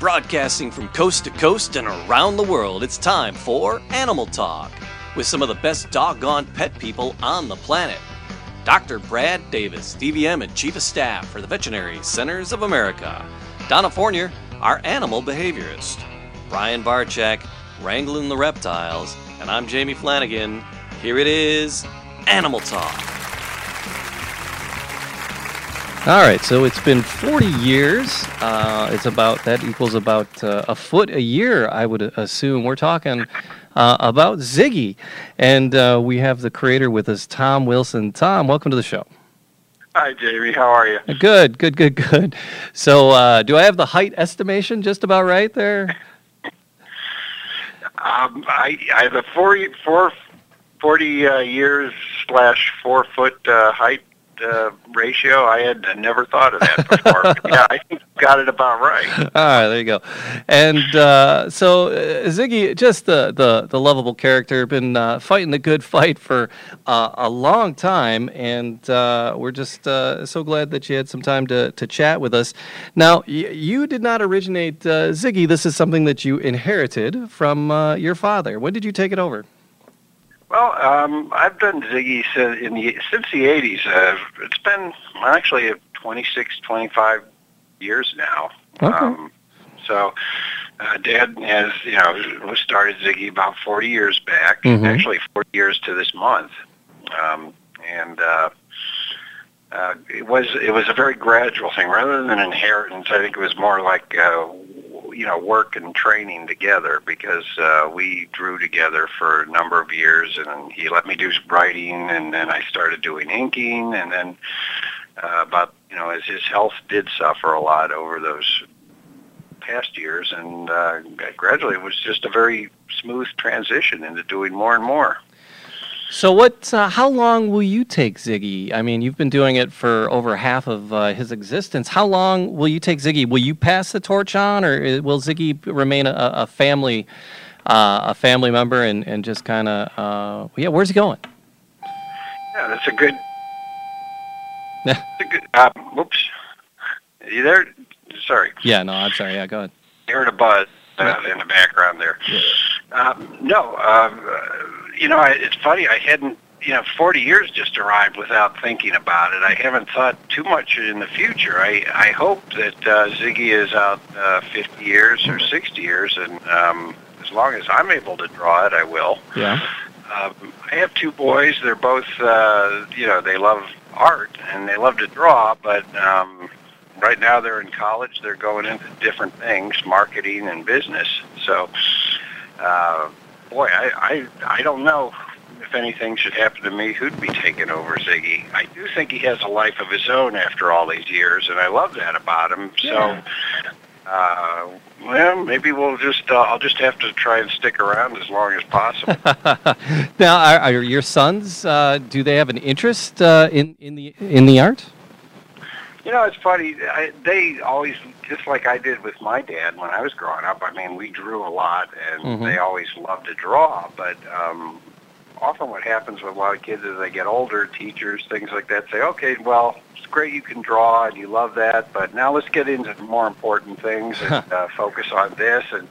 Broadcasting from coast to coast and around the world, it's time for Animal Talk with some of the best doggone pet people on the planet. Dr. Brad Davis, DVM and Chief of Staff for the Veterinary Centers of America. Donna Fournier, our animal behaviorist. Brian Barchak, wrangling the reptiles. And I'm Jamie Flanagan. Here it is Animal Talk. All right, so it's been 40 years. Uh, it's about that equals about uh, a foot a year, I would assume. We're talking uh, about Ziggy, and uh, we have the creator with us, Tom Wilson. Tom, welcome to the show. Hi, Jamie. How are you? Good, good, good, good. So, uh, do I have the height estimation just about right there? Um, I, I have a 40, four, 40 uh, years slash four foot uh, height uh, ratio. I had never thought of that before. yeah, I think you got it about right. All right, there you go. And uh, so uh, Ziggy, just the, the, the lovable character, been uh, fighting the good fight for uh, a long time, and uh, we're just uh, so glad that you had some time to, to chat with us. Now, y- you did not originate uh, Ziggy. This is something that you inherited from uh, your father. When did you take it over? Well, um, I've done Ziggy since, in the, since the 80s. Uh, it's been actually 26, 25 years now. Okay. Um, so, uh, Dad has, you know, started Ziggy about 40 years back, Mhm. actually 40 years to this month. Um, and uh, uh, it was it was a very gradual thing rather than an inheritance. I think it was more like uh, you know work and training together because uh, we drew together for a number of years, and he let me do writing, and then I started doing inking, and then uh, about you know as his health did suffer a lot over those past years, and uh, gradually it was just a very smooth transition into doing more and more. So, what? Uh, how long will you take Ziggy? I mean, you've been doing it for over half of uh, his existence. How long will you take Ziggy? Will you pass the torch on, or will Ziggy remain a, a family, uh, a family member, and, and just kind of, uh, yeah? Where's he going? Yeah, that's a good. that's a good. Uh, whoops. Are you there? Sorry, Yeah, no, I'm sorry. Yeah, go ahead. I heard a buzz uh, in the background there. Um, no, um, uh, you know, I, it's funny. I hadn't, you know, 40 years just arrived without thinking about it. I haven't thought too much in the future. I, I hope that uh, Ziggy is out uh, 50 years or 60 years, and um, as long as I'm able to draw it, I will. Yeah. Um, I have two boys. They're both, uh, you know, they love art and they love to draw, but um, right now they're in college. They're going into different things, marketing and business. So, uh, boy, I, I, I don't know if anything should happen to me, who'd be taking over Ziggy. I do think he has a life of his own after all these years, and I love that about him. Yeah. So, uh, well, maybe we'll just, uh, I'll just have to try and stick around as long as possible. now, are, are your sons? Uh, do they have an interest uh, in in the in the art? You know, it's funny. I, they always, just like I did with my dad when I was growing up. I mean, we drew a lot, and Mhm. they always loved to draw. But um, often, what happens with a lot of kids as they get older, teachers, things like that, say, "Okay, well, it's great you can draw and you love that, but now let's get into more important things and uh, focus on this." And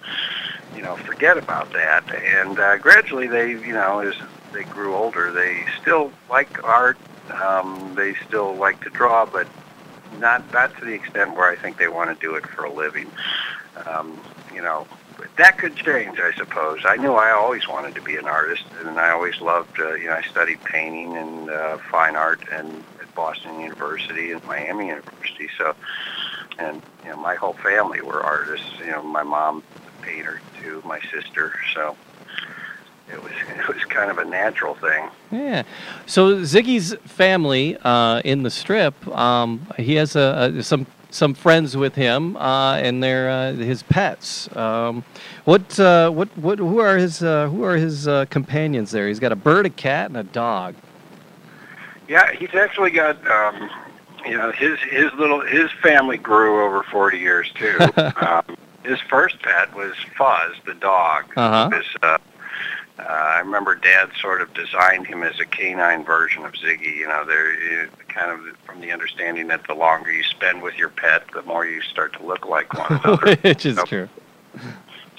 you know, forget about that. And uh, gradually, they, you know, as they grew older, they still like art. Um, they still like to draw, but not not to the extent where I think they want to do it for a living. Um, you know, that could change, I suppose. I knew I always wanted to be an artist, and I always loved. Uh, you know, I studied painting and uh, fine art, and at Boston University and Miami University. So, and you know, my whole family were artists. You know, my mom a painter too, my sister. So. It was it was kind of a natural thing. Yeah. So Ziggy's family uh, in the strip, um, he has a, a, some some friends with him, uh, and they're uh, his pets. Um, what uh, what what who are his uh, who are his uh, companions there? He's got a bird, a cat, and a dog. Yeah, he's actually got um, you know his his little his family grew over forty years too. um, his first pet was Fuzz, the dog. Uh-huh. Uh, I remember Dad sort of designed him as a canine version of Ziggy. You know, they're kind of from the understanding that the longer you spend with your pet, the more you start to look like one another. Which is So- true.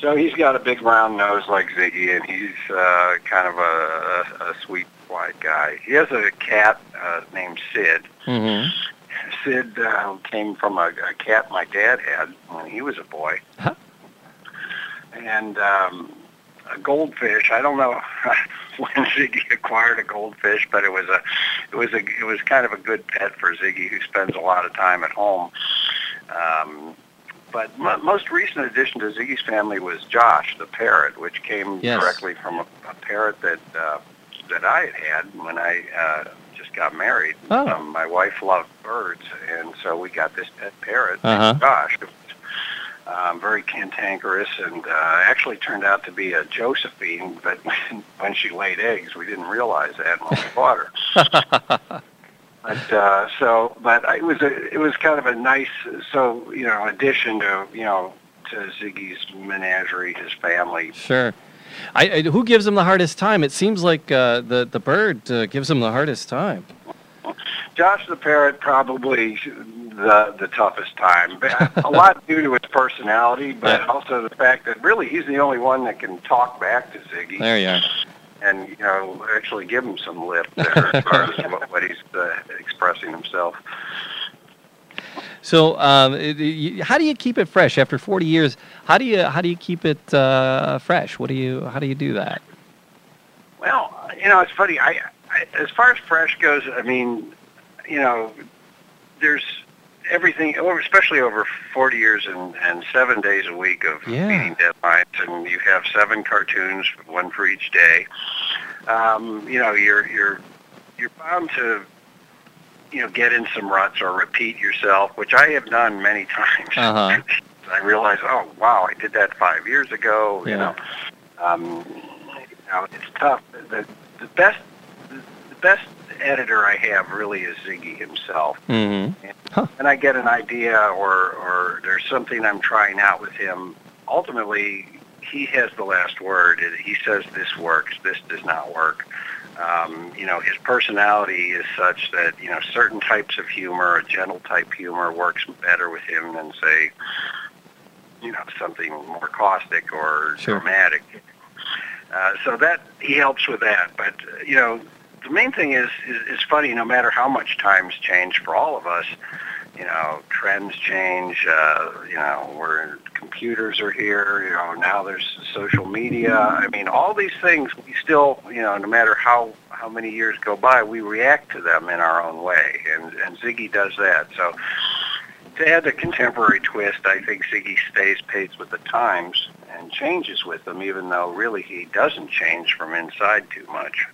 So he's got a big round nose like Ziggy, and he's uh, kind of a, a, a sweet, quiet guy. He has a cat uh, named Sid. hmm Sid uh, came from a, a cat my dad had when he was a boy. Huh. And um, a goldfish. I don't know when Ziggy acquired a goldfish, but it was a it was a it was kind of a good pet for Ziggy, who spends a lot of time at home. Um, but mo most recent addition to Ziggy's family was Josh, the parrot, which came Yes. directly from a, a parrot that uh, that I had had when I uh, just got married. Oh. Um, my wife loved birds, and so we got this pet parrot, Uh-huh. Josh. Um, very cantankerous, and uh, actually turned out to be a Josephine. But when she laid eggs, we didn't realize that when we bought her. But uh, so, but it was a, it was kind of a nice, so you know, addition to you know to Ziggy's menagerie, his family. Sure. I, I, who gives him the hardest time? It seems like uh, the the bird uh, gives him the hardest time. Josh the parrot probably the the toughest time. A lot due to his personality, but Yeah. also the fact that really he's the only one that can talk back to Ziggy There you are. and you know actually give him some lip there as far as what, what he's uh, expressing himself. So, um, how do you keep it fresh after 40 years? How do you how do you keep it uh, fresh? What do you how do you do that? Well, you know, it's funny. I, I as far as fresh goes, I mean, you know, there's everything, especially over 40 years and, and seven days a week of Yeah. meeting deadlines, and you have seven cartoons, one for each day. Um, you know, you're you're you're bound to you know get in some ruts or repeat yourself, which I have done many times. Uh-huh. I realize, oh wow, I did that five years ago. Yeah. You know, um, you know, it's tough. The the best the best editor I have really is Ziggy himself. Mm-hmm. And I get an idea or or there's something I'm trying out with him. Ultimately, he has the last word. He says this works, this does not work. Um, you know, his personality is such that you know certain types of humor, a gentle type humor, works better with him than say, you know, something more caustic or Sure. dramatic. Uh, so that he helps with that. But you know, the main thing is, is is funny. No matter how much times change for all of us, you know, trends change. Uh, you know, where computers are here. You know, now there's social media. I mean, all these things we still, you know, no matter how how many years go by, we react to them in our own way, and and Ziggy does that. So. To add the contemporary twist, I think Ziggy stays pace with the times and changes with them, even though really he doesn't change from inside too much.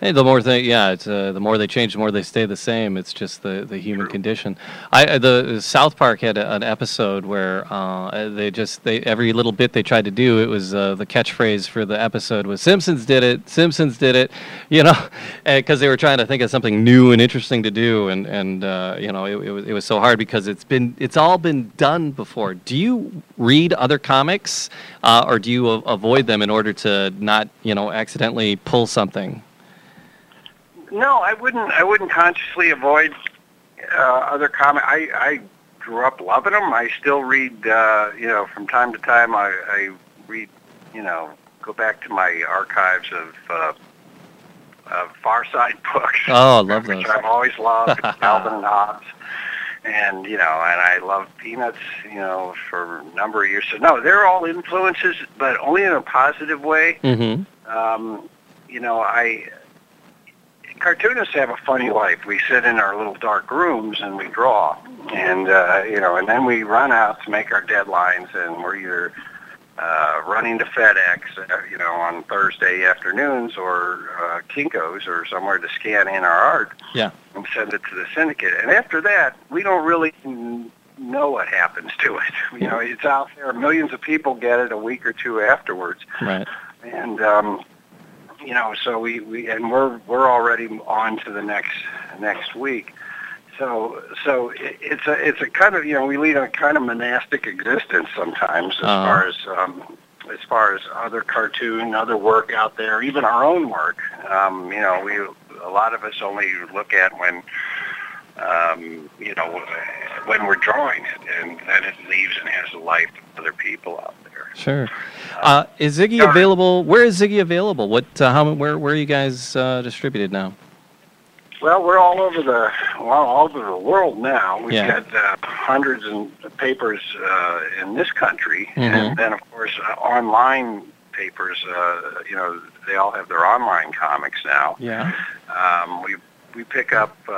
Hey, the more they, yeah, it's uh, the more they change, the more they stay the same. It's just the, the human True. condition. I uh, the South Park had a, an episode where uh, they just they every little bit they tried to do it was uh, the catchphrase for the episode was Simpsons did it, Simpsons did it, you know, because they were trying to think of something new and interesting to do, and and uh, you know it, it was it was so hard because it's been it's all been done before. Do you read other comics, uh, or do you a- avoid them in order to not you know accidentally pull something? No, I wouldn't. I wouldn't consciously avoid uh, other comic. I, I grew up loving them. I still read. Uh, you know, from time to time, I, I read. You know, go back to my archives of uh, of Far Side books. Oh, I love which those. I've always loved. Calvin and Hobbes. And you know, and I love Peanuts. You know, for a number of years. So no, they're all influences, but only in a positive way Mm-hmm. um, you know, I cartoonists have a funny life. We sit in our little dark rooms and we draw, and uh, you know, and then we run out to make our deadlines, and we're either uh, running to FedEx, uh, you know, on Thursday afternoons, or uh, Kinkos, or somewhere to scan in our art Yeah. and send it to the syndicate. And after that, we don't really know what happens to it. You know, it's out there. Millions of people get it a week or two afterwards Right. and um, you know, so we, we and we're we're already on to the next next week. So so it, it's a it's a kind of you know we lead a kind of monastic existence sometimes as Uh-huh. far as um, as far as other cartoon, other work out there, even our own work. Um, you know, we a lot of us only look at when um, you know when we're drawing it, and then it leaves and has a life to other people out there. Sure. Uh, is Ziggy Sorry. available? Where is Ziggy available? What? Uh, how? Where? Where are you guys uh, distributed now? Well, we're all over the well, all over the world now. We've Yeah. got uh, hundreds of papers uh, in this country, Mhm. and then of course uh, online papers. Uh, you know, they all have their online comics now. Yeah. Um, we we pick up uh,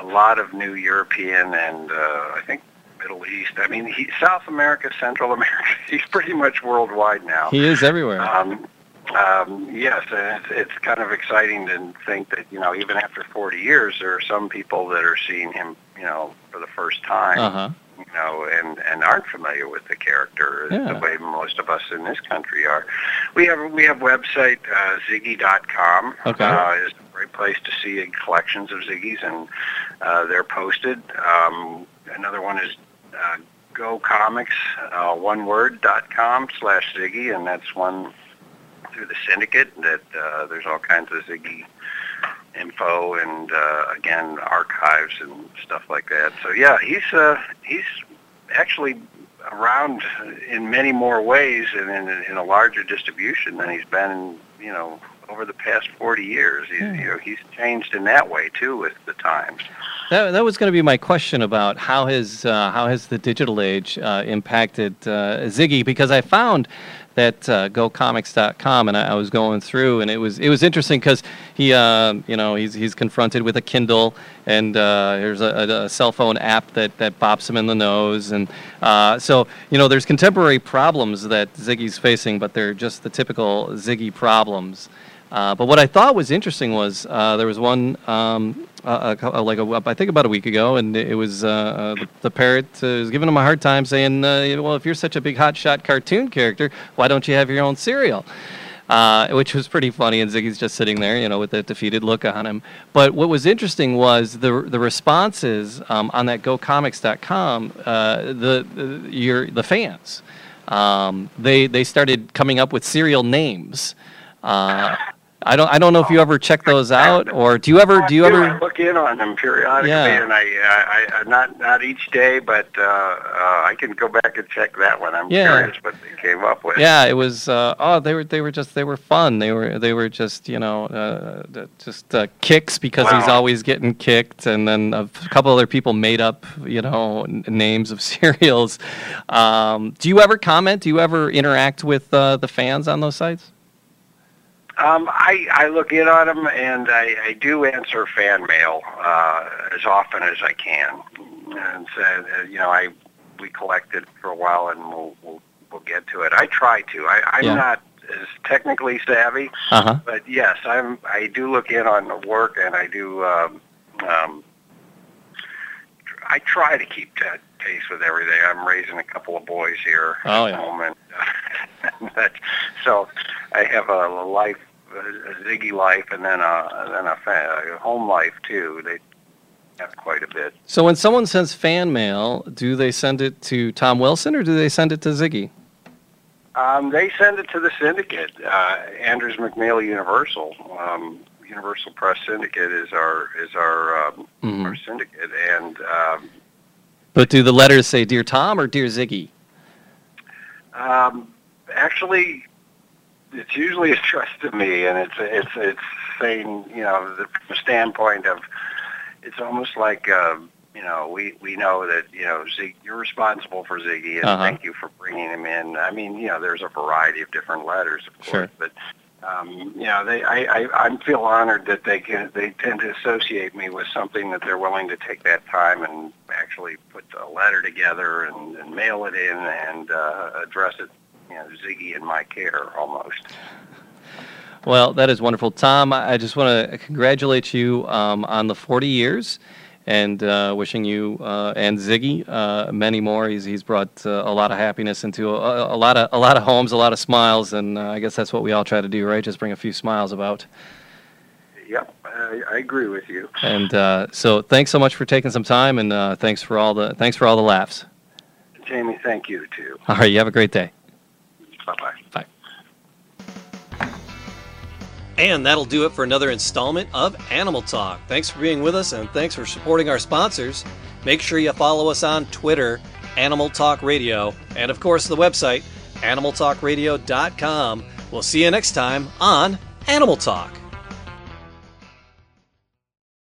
a lot of new European and uh, I think Middle East. I mean, he, South America, Central America. He's pretty much worldwide now. He is everywhere. Um, um, yes, and it's, it's kind of exciting to think that you know even after 40 years, there are some people that are seeing him, you know, for the first time, Uh huh. you know, and and aren't familiar with the character Yeah. the way most of us in this country are. We have we have website uh, Ziggy.com. Okay. Uh, is a great place to see collections of Ziggies, and uh, they're posted. Um, another one is uh, Go Comics, uh, one word dot com slash Ziggy, and that's one through the syndicate. That uh, there's all kinds of Ziggy info and uh, again archives and stuff like that. So yeah, he's uh, he's actually around in many more ways and in, in a larger distribution than he's been, you know, over the past 40 years. He's, Hmm. you know, he's changed in that way too with the times. That, that was going to be my question about how has uh, how has the digital age uh, impacted uh, Ziggy because I found that uh, GoComics.com and I, I was going through and it was it was interesting because he uh, you know he's he's confronted with a Kindle and uh, there's a, a, a cell phone app that that bops him in the nose and uh, so you know there's contemporary problems that Ziggy's facing but they're just the typical Ziggy problems. Uh, but what I thought was interesting was uh, there was one um, uh, a, like a, I think about a week ago, and it was uh, uh, the, the parrot uh, was giving him a hard time, saying, uh, "Well, if you're such a big hotshot cartoon character, why don't you have your own cereal?" Uh, which was pretty funny, and Ziggy's just sitting there, you know, with that defeated look on him. But what was interesting was the the responses um, on that GoComics.com, uh, the, the your the fans, um, they they started coming up with cereal names. Uh, I don't I don't know if you ever check those out, or do you ever do you I ever? look in on them periodically, Yeah. and I, I, I not not each day, but uh, uh, I can go back and check that one. I'm Yeah. curious what they came up with. Yeah, it was. Uh, oh, they were they were just they were fun. They were they were just you know uh, just uh, kicks because he's always getting kicked, and then a couple other people made up you know n- names of cereals. Um, do you ever comment? Do you ever interact with uh, the fans on those sites? Um, I, I look in on them, and I, I do answer fan mail uh, as often as I can. And so, uh, you know, I we collect it for a while, and we'll we'll, we'll get to it. I try to. I, I'm Yeah. not as technically savvy, Uh huh. but yes, I'm. I do look in on the work, and I do. Um, um, I try to keep that pace with everything. I'm raising a couple of boys here Oh, at yeah. home, and uh, that, so I have a life, a Ziggy life, and then a then a, fa- a home life too. They have quite a bit. So when someone sends fan mail, do they send it to Tom Wilson or do they send it to Ziggy? Um, they send it to the syndicate, uh, Andrews McMeel Universal. Um, Universal Press Syndicate is our is our um, Mhm. our syndicate, and um, But do the letters say "Dear Tom" or "Dear Ziggy"? um, actually, it's usually addressed to me, and it's it's it's saying you know the, standpoint of it's almost like uh, you know we we know that you know Zig, you're responsible for Ziggy, and Uh-huh. thank you for bringing him in. I mean, you know, there's a variety of different letters, of course, Sure. but. Um, you know, they, I, I, I feel honored that they can, they tend to associate me with something that they're willing to take that time and actually put a letter together and, and mail it in and uh, address it, you know, Ziggy in my care almost. Well, that is wonderful, Tom. I just want to congratulate you um, on the 40 years, and uh, wishing you uh, and Ziggy uh, many more. He's he's brought uh, a lot of happiness into a, a lot of a lot of homes, a lot of smiles, and uh, I guess that's what we all try to do, right? Just bring a few smiles about. Yep, I, I agree with you. And uh, so, thanks so much for taking some time, and uh, thanks for all the thanks for all the laughs. Jamie, thank you too. All right, you have a great day. Bye-bye. Bye. And that'll do it for another installment of Animal Talk. Thanks for being with us and thanks for supporting our sponsors. Make sure you follow us on Twitter, Animal Talk Radio, and of course the website, animaltalkradio.com. We'll see you next time on Animal Talk.